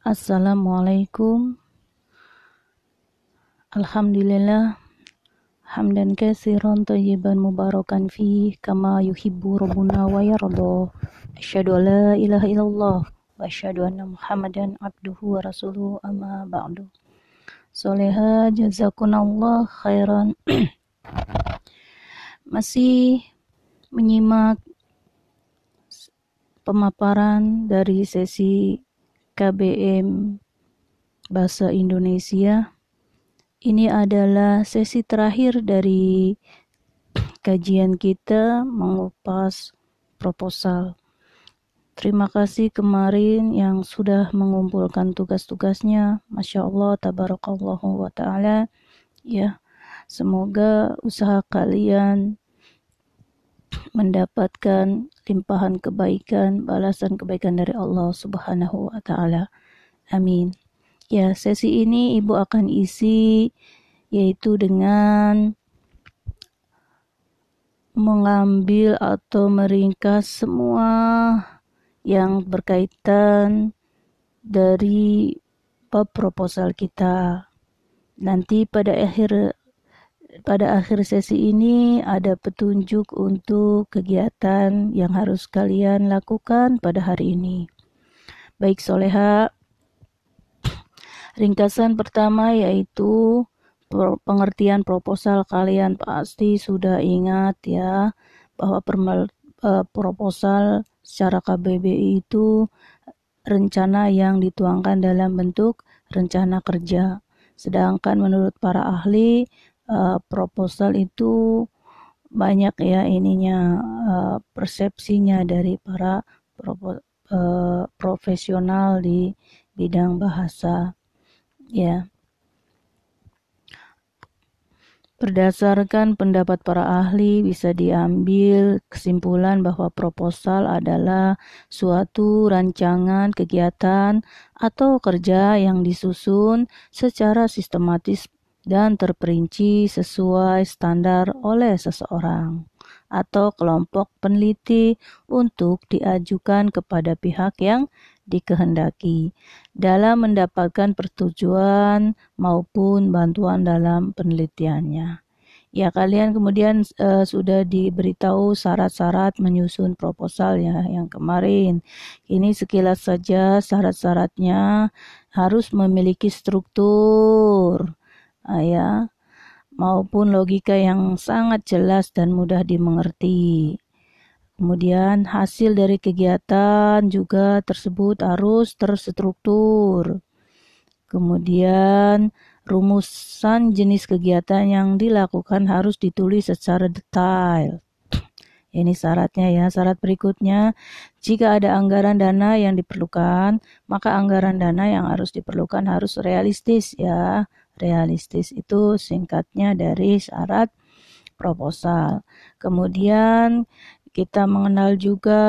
Assalamualaikum. Alhamdulillah Hamdan kasiran tayyiban mubarakan fi Kama yuhibbu rabbuna wa yarda. Asyadu la ilaha illallah Wa asyadu anna muhammadan abduhu wa rasuluhu amma ba'du. Soleha jazakunallah khairan. Masih menyimak pemaparan dari sesi KBM Bahasa Indonesia. Ini adalah sesi terakhir dari kajian kita mengupas proposal. Terima kasih kemarin yang sudah mengumpulkan tugas-tugasnya. Masya Allah, tabarakallahu wa ta'ala. Ya, semoga usaha kalian mendapatkan limpahan kebaikan, balasan kebaikan dari Allah Subhanahu wa taala. Amin. Ya, sesi ini Ibu akan isi yaitu dengan mengambil atau meringkas semua yang berkaitan dari proposal kita. Nanti pada akhir pada akhir sesi ini ada petunjuk untuk kegiatan yang harus kalian lakukan pada hari ini. Baik Soleha, ringkasan pertama yaitu pengertian proposal kalian pasti sudah ingat ya bahwa eh, proposal secara KBBI itu rencana yang dituangkan dalam bentuk rencana kerja. Sedangkan menurut para ahli, uh, proposal itu banyak ya ininya uh, persepsinya dari para propo, uh, profesional di bidang bahasa ya. Berdasarkan pendapat para ahli, bisa diambil kesimpulan bahwa proposal adalah suatu rancangan kegiatan atau kerja yang disusun secara sistematis dan terperinci sesuai standar oleh seseorang atau kelompok peneliti untuk diajukan kepada pihak yang dikehendaki dalam mendapatkan persetujuan maupun bantuan dalam penelitiannya. Ya, kalian kemudian uh, sudah diberitahu syarat-syarat menyusun proposal ya yang kemarin. Ini sekilas saja syarat-syaratnya harus memiliki struktur ya maupun logika yang sangat jelas dan mudah dimengerti. Kemudian hasil dari kegiatan juga tersebut harus terstruktur. Kemudian rumusan jenis kegiatan yang dilakukan harus ditulis secara detail. Ini syaratnya ya. Syarat berikutnya, jika ada anggaran dana yang diperlukan, maka anggaran dana yang harus diperlukan harus realistis ya realistis itu singkatnya dari syarat proposal. Kemudian kita mengenal juga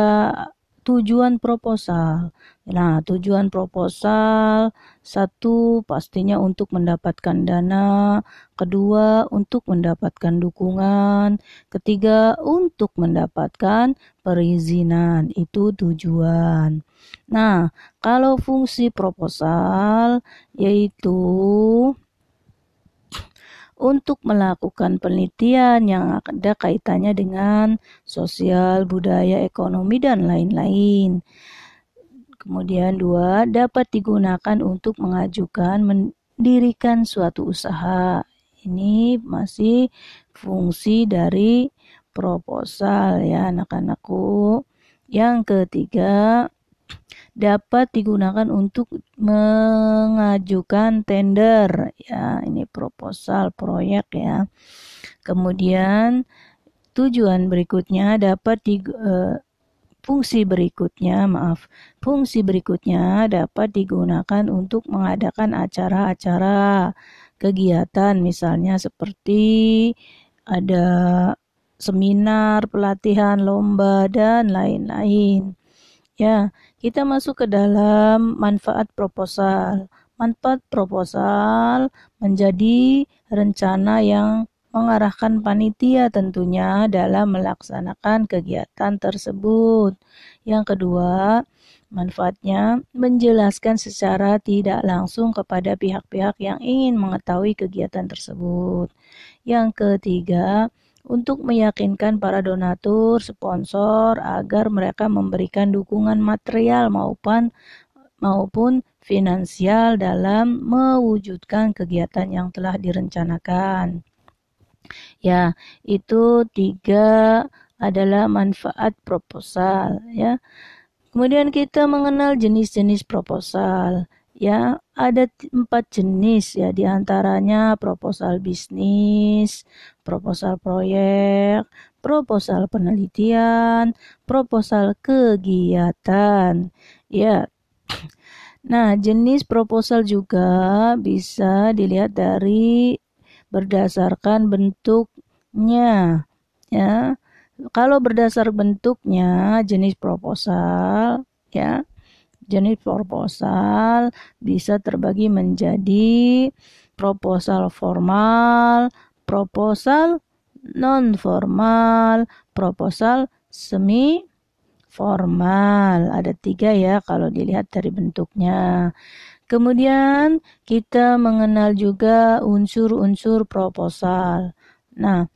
tujuan proposal. Nah, tujuan proposal satu pastinya untuk mendapatkan dana, kedua untuk mendapatkan dukungan, ketiga untuk mendapatkan perizinan. Itu tujuan. Nah, kalau fungsi proposal yaitu untuk melakukan penelitian yang ada kaitannya dengan sosial, budaya, ekonomi, dan lain-lain. Kemudian dua, dapat digunakan untuk mengajukan mendirikan suatu usaha. Ini masih fungsi dari proposal ya anak-anakku. Yang ketiga, dapat digunakan untuk mengajukan tender. Ya ini proposal proyek ya. Kemudian tujuan berikutnya dapat di uh, fungsi berikutnya maaf fungsi berikutnya dapat digunakan untuk mengadakan acara-acara kegiatan. Misalnya seperti ada seminar, pelatihan, lomba dan lain-lain. Ya, kita masuk ke dalam manfaat proposal. Manfaat proposal menjadi rencana yang mengarahkan panitia tentunya dalam melaksanakan kegiatan tersebut. Yang kedua, Manfaatnya menjelaskan secara tidak langsung kepada pihak-pihak yang ingin mengetahui kegiatan tersebut. Yang ketiga, untuk meyakinkan para donatur, sponsor agar mereka memberikan dukungan material maupun maupun finansial dalam mewujudkan kegiatan yang telah direncanakan. Ya, itu tiga adalah manfaat proposal ya. Kemudian kita mengenal jenis-jenis proposal. Ya, ada empat jenis ya, di antaranya proposal bisnis, proposal proyek, proposal penelitian, proposal kegiatan. Ya, nah jenis proposal juga bisa dilihat dari berdasarkan bentuknya. Ya, kalau berdasar bentuknya jenis proposal ya jenis proposal bisa terbagi menjadi proposal formal, proposal non formal, proposal semi formal. Ada tiga ya kalau dilihat dari bentuknya. Kemudian kita mengenal juga unsur-unsur proposal. Nah,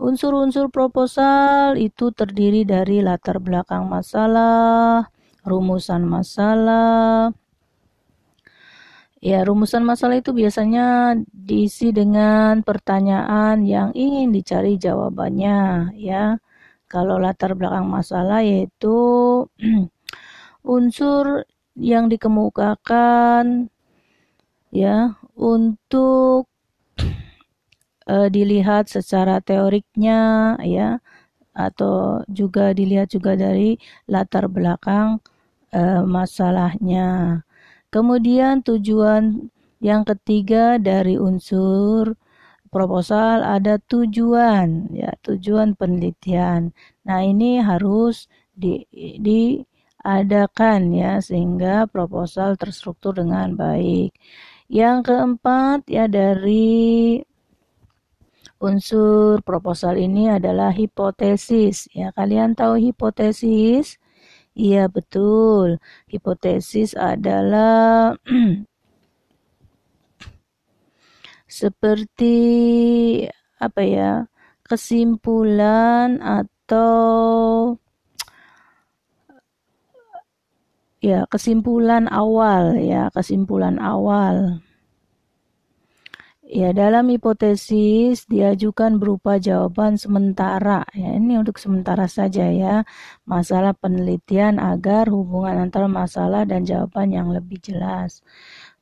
Unsur-unsur proposal itu terdiri dari latar belakang masalah, rumusan masalah. Ya, rumusan masalah itu biasanya diisi dengan pertanyaan yang ingin dicari jawabannya, ya. Kalau latar belakang masalah yaitu unsur yang dikemukakan ya untuk uh, dilihat secara teoriknya ya atau juga dilihat juga dari latar belakang uh, masalahnya. Kemudian tujuan yang ketiga dari unsur proposal ada tujuan ya tujuan penelitian. Nah ini harus di, diadakan ya sehingga proposal terstruktur dengan baik. Yang keempat ya dari unsur proposal ini adalah hipotesis. Ya, kalian tahu hipotesis? Iya, betul. Hipotesis adalah seperti apa ya? kesimpulan atau ya, kesimpulan awal ya, kesimpulan awal. Ya, dalam hipotesis diajukan berupa jawaban sementara. Ya, ini untuk sementara saja ya. Masalah penelitian agar hubungan antara masalah dan jawaban yang lebih jelas.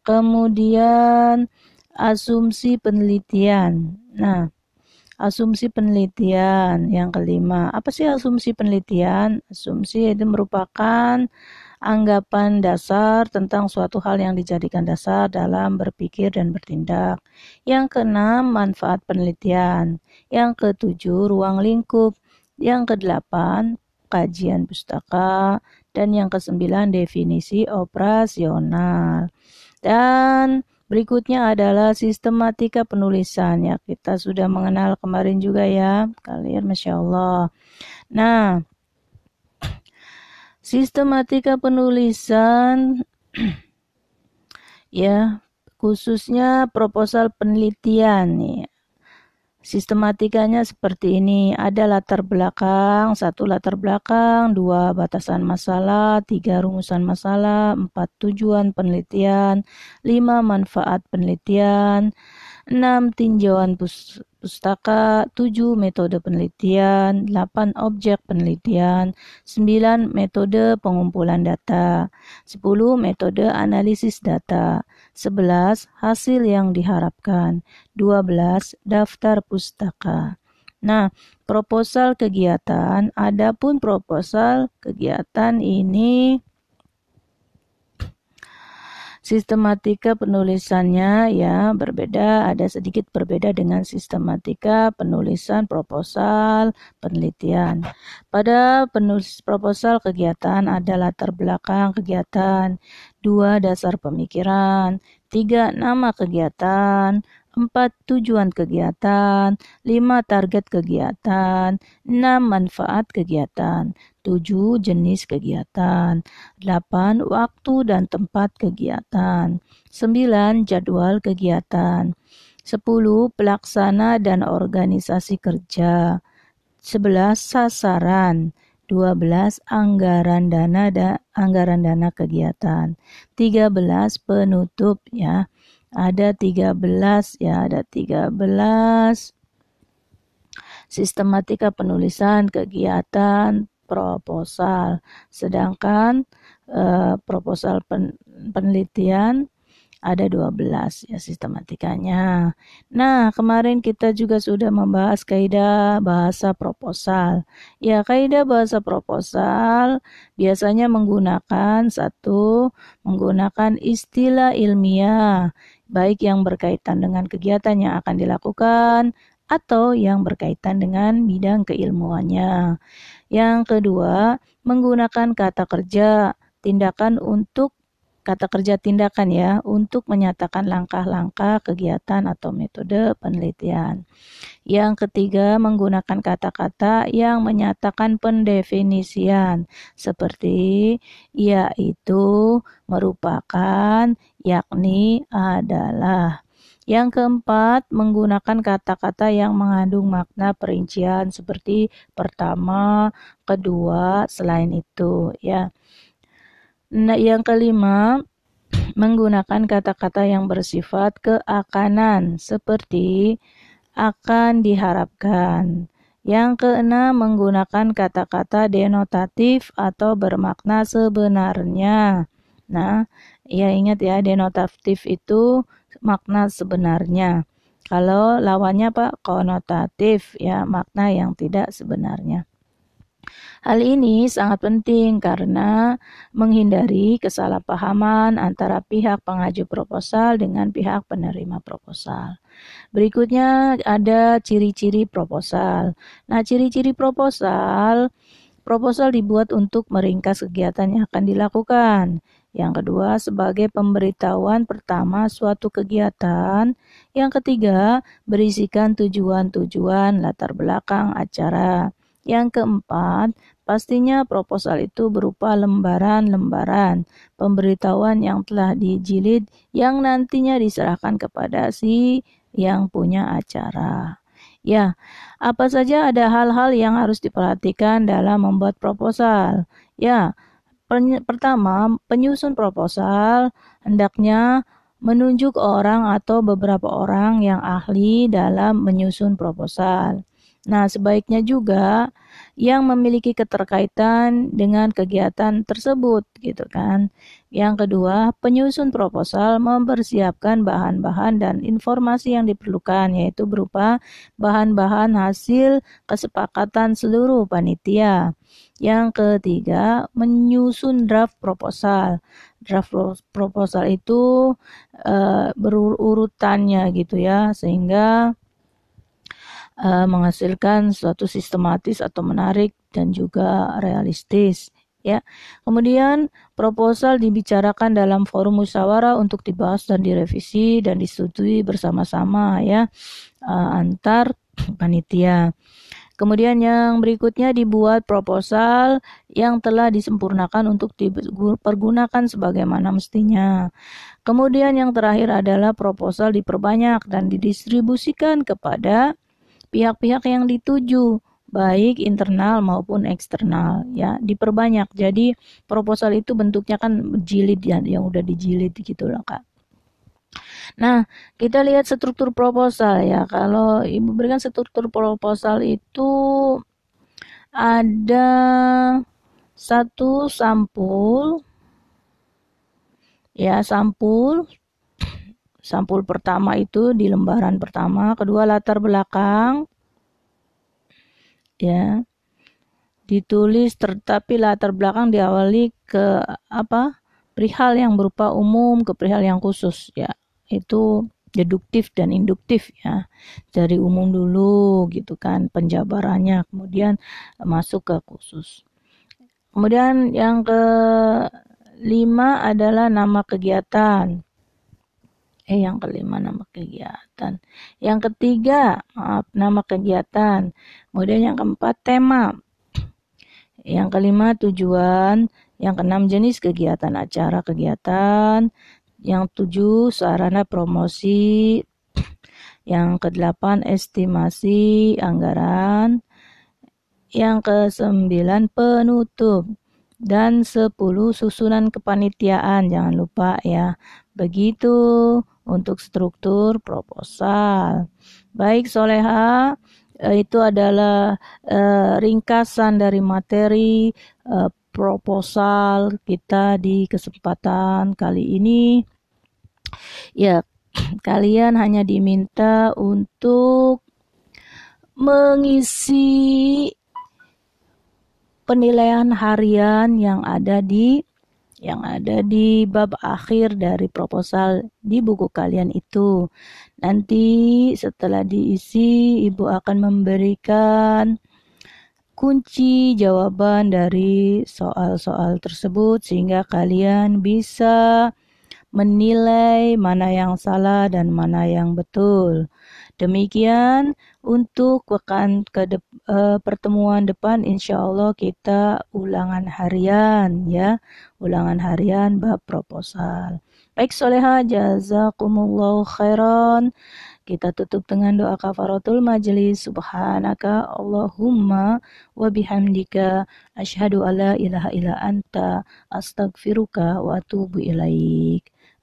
Kemudian asumsi penelitian. Nah, asumsi penelitian yang kelima. Apa sih asumsi penelitian? Asumsi itu merupakan anggapan dasar tentang suatu hal yang dijadikan dasar dalam berpikir dan bertindak. Yang keenam, manfaat penelitian. Yang ketujuh, ruang lingkup. Yang kedelapan, kajian pustaka. Dan yang kesembilan, definisi operasional. Dan berikutnya adalah sistematika penulisan. Ya, kita sudah mengenal kemarin juga ya. Kalian Masya Allah. Nah, Sistematika penulisan ya, khususnya proposal penelitian nih. Sistematikanya seperti ini, ada latar belakang, satu latar belakang, dua batasan masalah, tiga rumusan masalah, empat tujuan penelitian, lima manfaat penelitian, 6. Tinjauan pustaka 7. Metode penelitian 8. Objek penelitian 9. Metode pengumpulan data 10. Metode analisis data 11. Hasil yang diharapkan 12. Daftar pustaka Nah, proposal kegiatan, adapun proposal kegiatan ini Sistematika penulisannya ya berbeda, ada sedikit berbeda dengan sistematika penulisan proposal penelitian. Pada penulis proposal kegiatan ada latar belakang kegiatan, dua dasar pemikiran, tiga nama kegiatan, empat tujuan kegiatan, lima target kegiatan, enam manfaat kegiatan, tujuh jenis kegiatan, delapan waktu dan tempat kegiatan, sembilan jadwal kegiatan, sepuluh pelaksana dan organisasi kerja, sebelas sasaran, 12 anggaran dana da, anggaran dana kegiatan. 13 penutup ya. Ada 13 ya, ada 13 sistematika penulisan kegiatan proposal. Sedangkan uh, proposal pen, penelitian ada 12 ya sistematikanya. Nah, kemarin kita juga sudah membahas kaidah bahasa proposal. Ya, kaidah bahasa proposal biasanya menggunakan satu menggunakan istilah ilmiah baik yang berkaitan dengan kegiatan yang akan dilakukan atau yang berkaitan dengan bidang keilmuannya. Yang kedua, menggunakan kata kerja tindakan untuk kata kerja tindakan ya untuk menyatakan langkah-langkah kegiatan atau metode penelitian. Yang ketiga, menggunakan kata-kata yang menyatakan pendefinisian seperti yaitu, merupakan, yakni, adalah. Yang keempat, menggunakan kata-kata yang mengandung makna perincian seperti pertama, kedua, selain itu ya. Nah, yang kelima, menggunakan kata-kata yang bersifat keakanan seperti akan diharapkan. Yang keenam, menggunakan kata-kata denotatif atau bermakna sebenarnya. Nah, ya ingat ya, denotatif itu makna sebenarnya. Kalau lawannya Pak, konotatif ya, makna yang tidak sebenarnya. Hal ini sangat penting karena menghindari kesalahpahaman antara pihak pengaju proposal dengan pihak penerima proposal. Berikutnya ada ciri-ciri proposal. Nah, ciri-ciri proposal proposal dibuat untuk meringkas kegiatan yang akan dilakukan. Yang kedua, sebagai pemberitahuan pertama suatu kegiatan. Yang ketiga, berisikan tujuan-tujuan latar belakang acara. Yang keempat, pastinya proposal itu berupa lembaran-lembaran pemberitahuan yang telah dijilid yang nantinya diserahkan kepada si yang punya acara. Ya, apa saja ada hal-hal yang harus diperhatikan dalam membuat proposal? Ya, pertama, penyusun proposal hendaknya menunjuk orang atau beberapa orang yang ahli dalam menyusun proposal. Nah, sebaiknya juga yang memiliki keterkaitan dengan kegiatan tersebut gitu kan. Yang kedua, penyusun proposal mempersiapkan bahan-bahan dan informasi yang diperlukan yaitu berupa bahan-bahan hasil kesepakatan seluruh panitia. Yang ketiga, menyusun draft proposal. Draft proposal itu uh, berurutannya gitu ya sehingga uh, menghasilkan suatu sistematis atau menarik dan juga realistis ya. Kemudian proposal dibicarakan dalam forum musyawarah untuk dibahas dan direvisi dan disetujui bersama-sama ya uh, antar panitia. Kemudian yang berikutnya dibuat proposal yang telah disempurnakan untuk dipergunakan sebagaimana mestinya. Kemudian yang terakhir adalah proposal diperbanyak dan didistribusikan kepada pihak-pihak yang dituju baik internal maupun eksternal ya diperbanyak. Jadi proposal itu bentuknya kan jilid ya yang udah dijilid gitu loh kak. Nah kita lihat struktur proposal ya. Kalau ibu berikan struktur proposal itu ada satu sampul ya sampul Sampul pertama itu di lembaran pertama, kedua latar belakang ya. Ditulis tetapi latar belakang diawali ke apa? perihal yang berupa umum ke perihal yang khusus ya. Itu deduktif dan induktif ya. Dari umum dulu gitu kan penjabarannya, kemudian masuk ke khusus. Kemudian yang ke lima adalah nama kegiatan Eh, yang kelima nama kegiatan. Yang ketiga, maaf, nama kegiatan. Kemudian yang keempat, tema. Yang kelima, tujuan. Yang keenam, jenis kegiatan acara kegiatan. Yang tujuh, sarana promosi. Yang kedelapan, estimasi anggaran. Yang kesembilan, penutup dan 10 susunan kepanitiaan jangan lupa ya. Begitu untuk struktur proposal. Baik soleha eh, itu adalah uh, ringkasan dari materi uh, proposal kita di kesempatan kali ini. Ya kalian hanya diminta untuk mengisi penilaian harian yang ada di yang ada di bab akhir dari proposal di buku kalian itu. Nanti setelah diisi, Ibu akan memberikan kunci jawaban dari soal-soal tersebut sehingga kalian bisa menilai mana yang salah dan mana yang betul. Demikian untuk pekan ke de uh, pertemuan depan insya Allah kita ulangan harian ya, ulangan harian bab proposal. Baik soleha jazakumullahu khairan. Kita tutup dengan doa kafaratul majlis. Subhanaka Allahumma wa bihamdika asyhadu alla ilaha illa anta astaghfiruka wa atubu ilaik.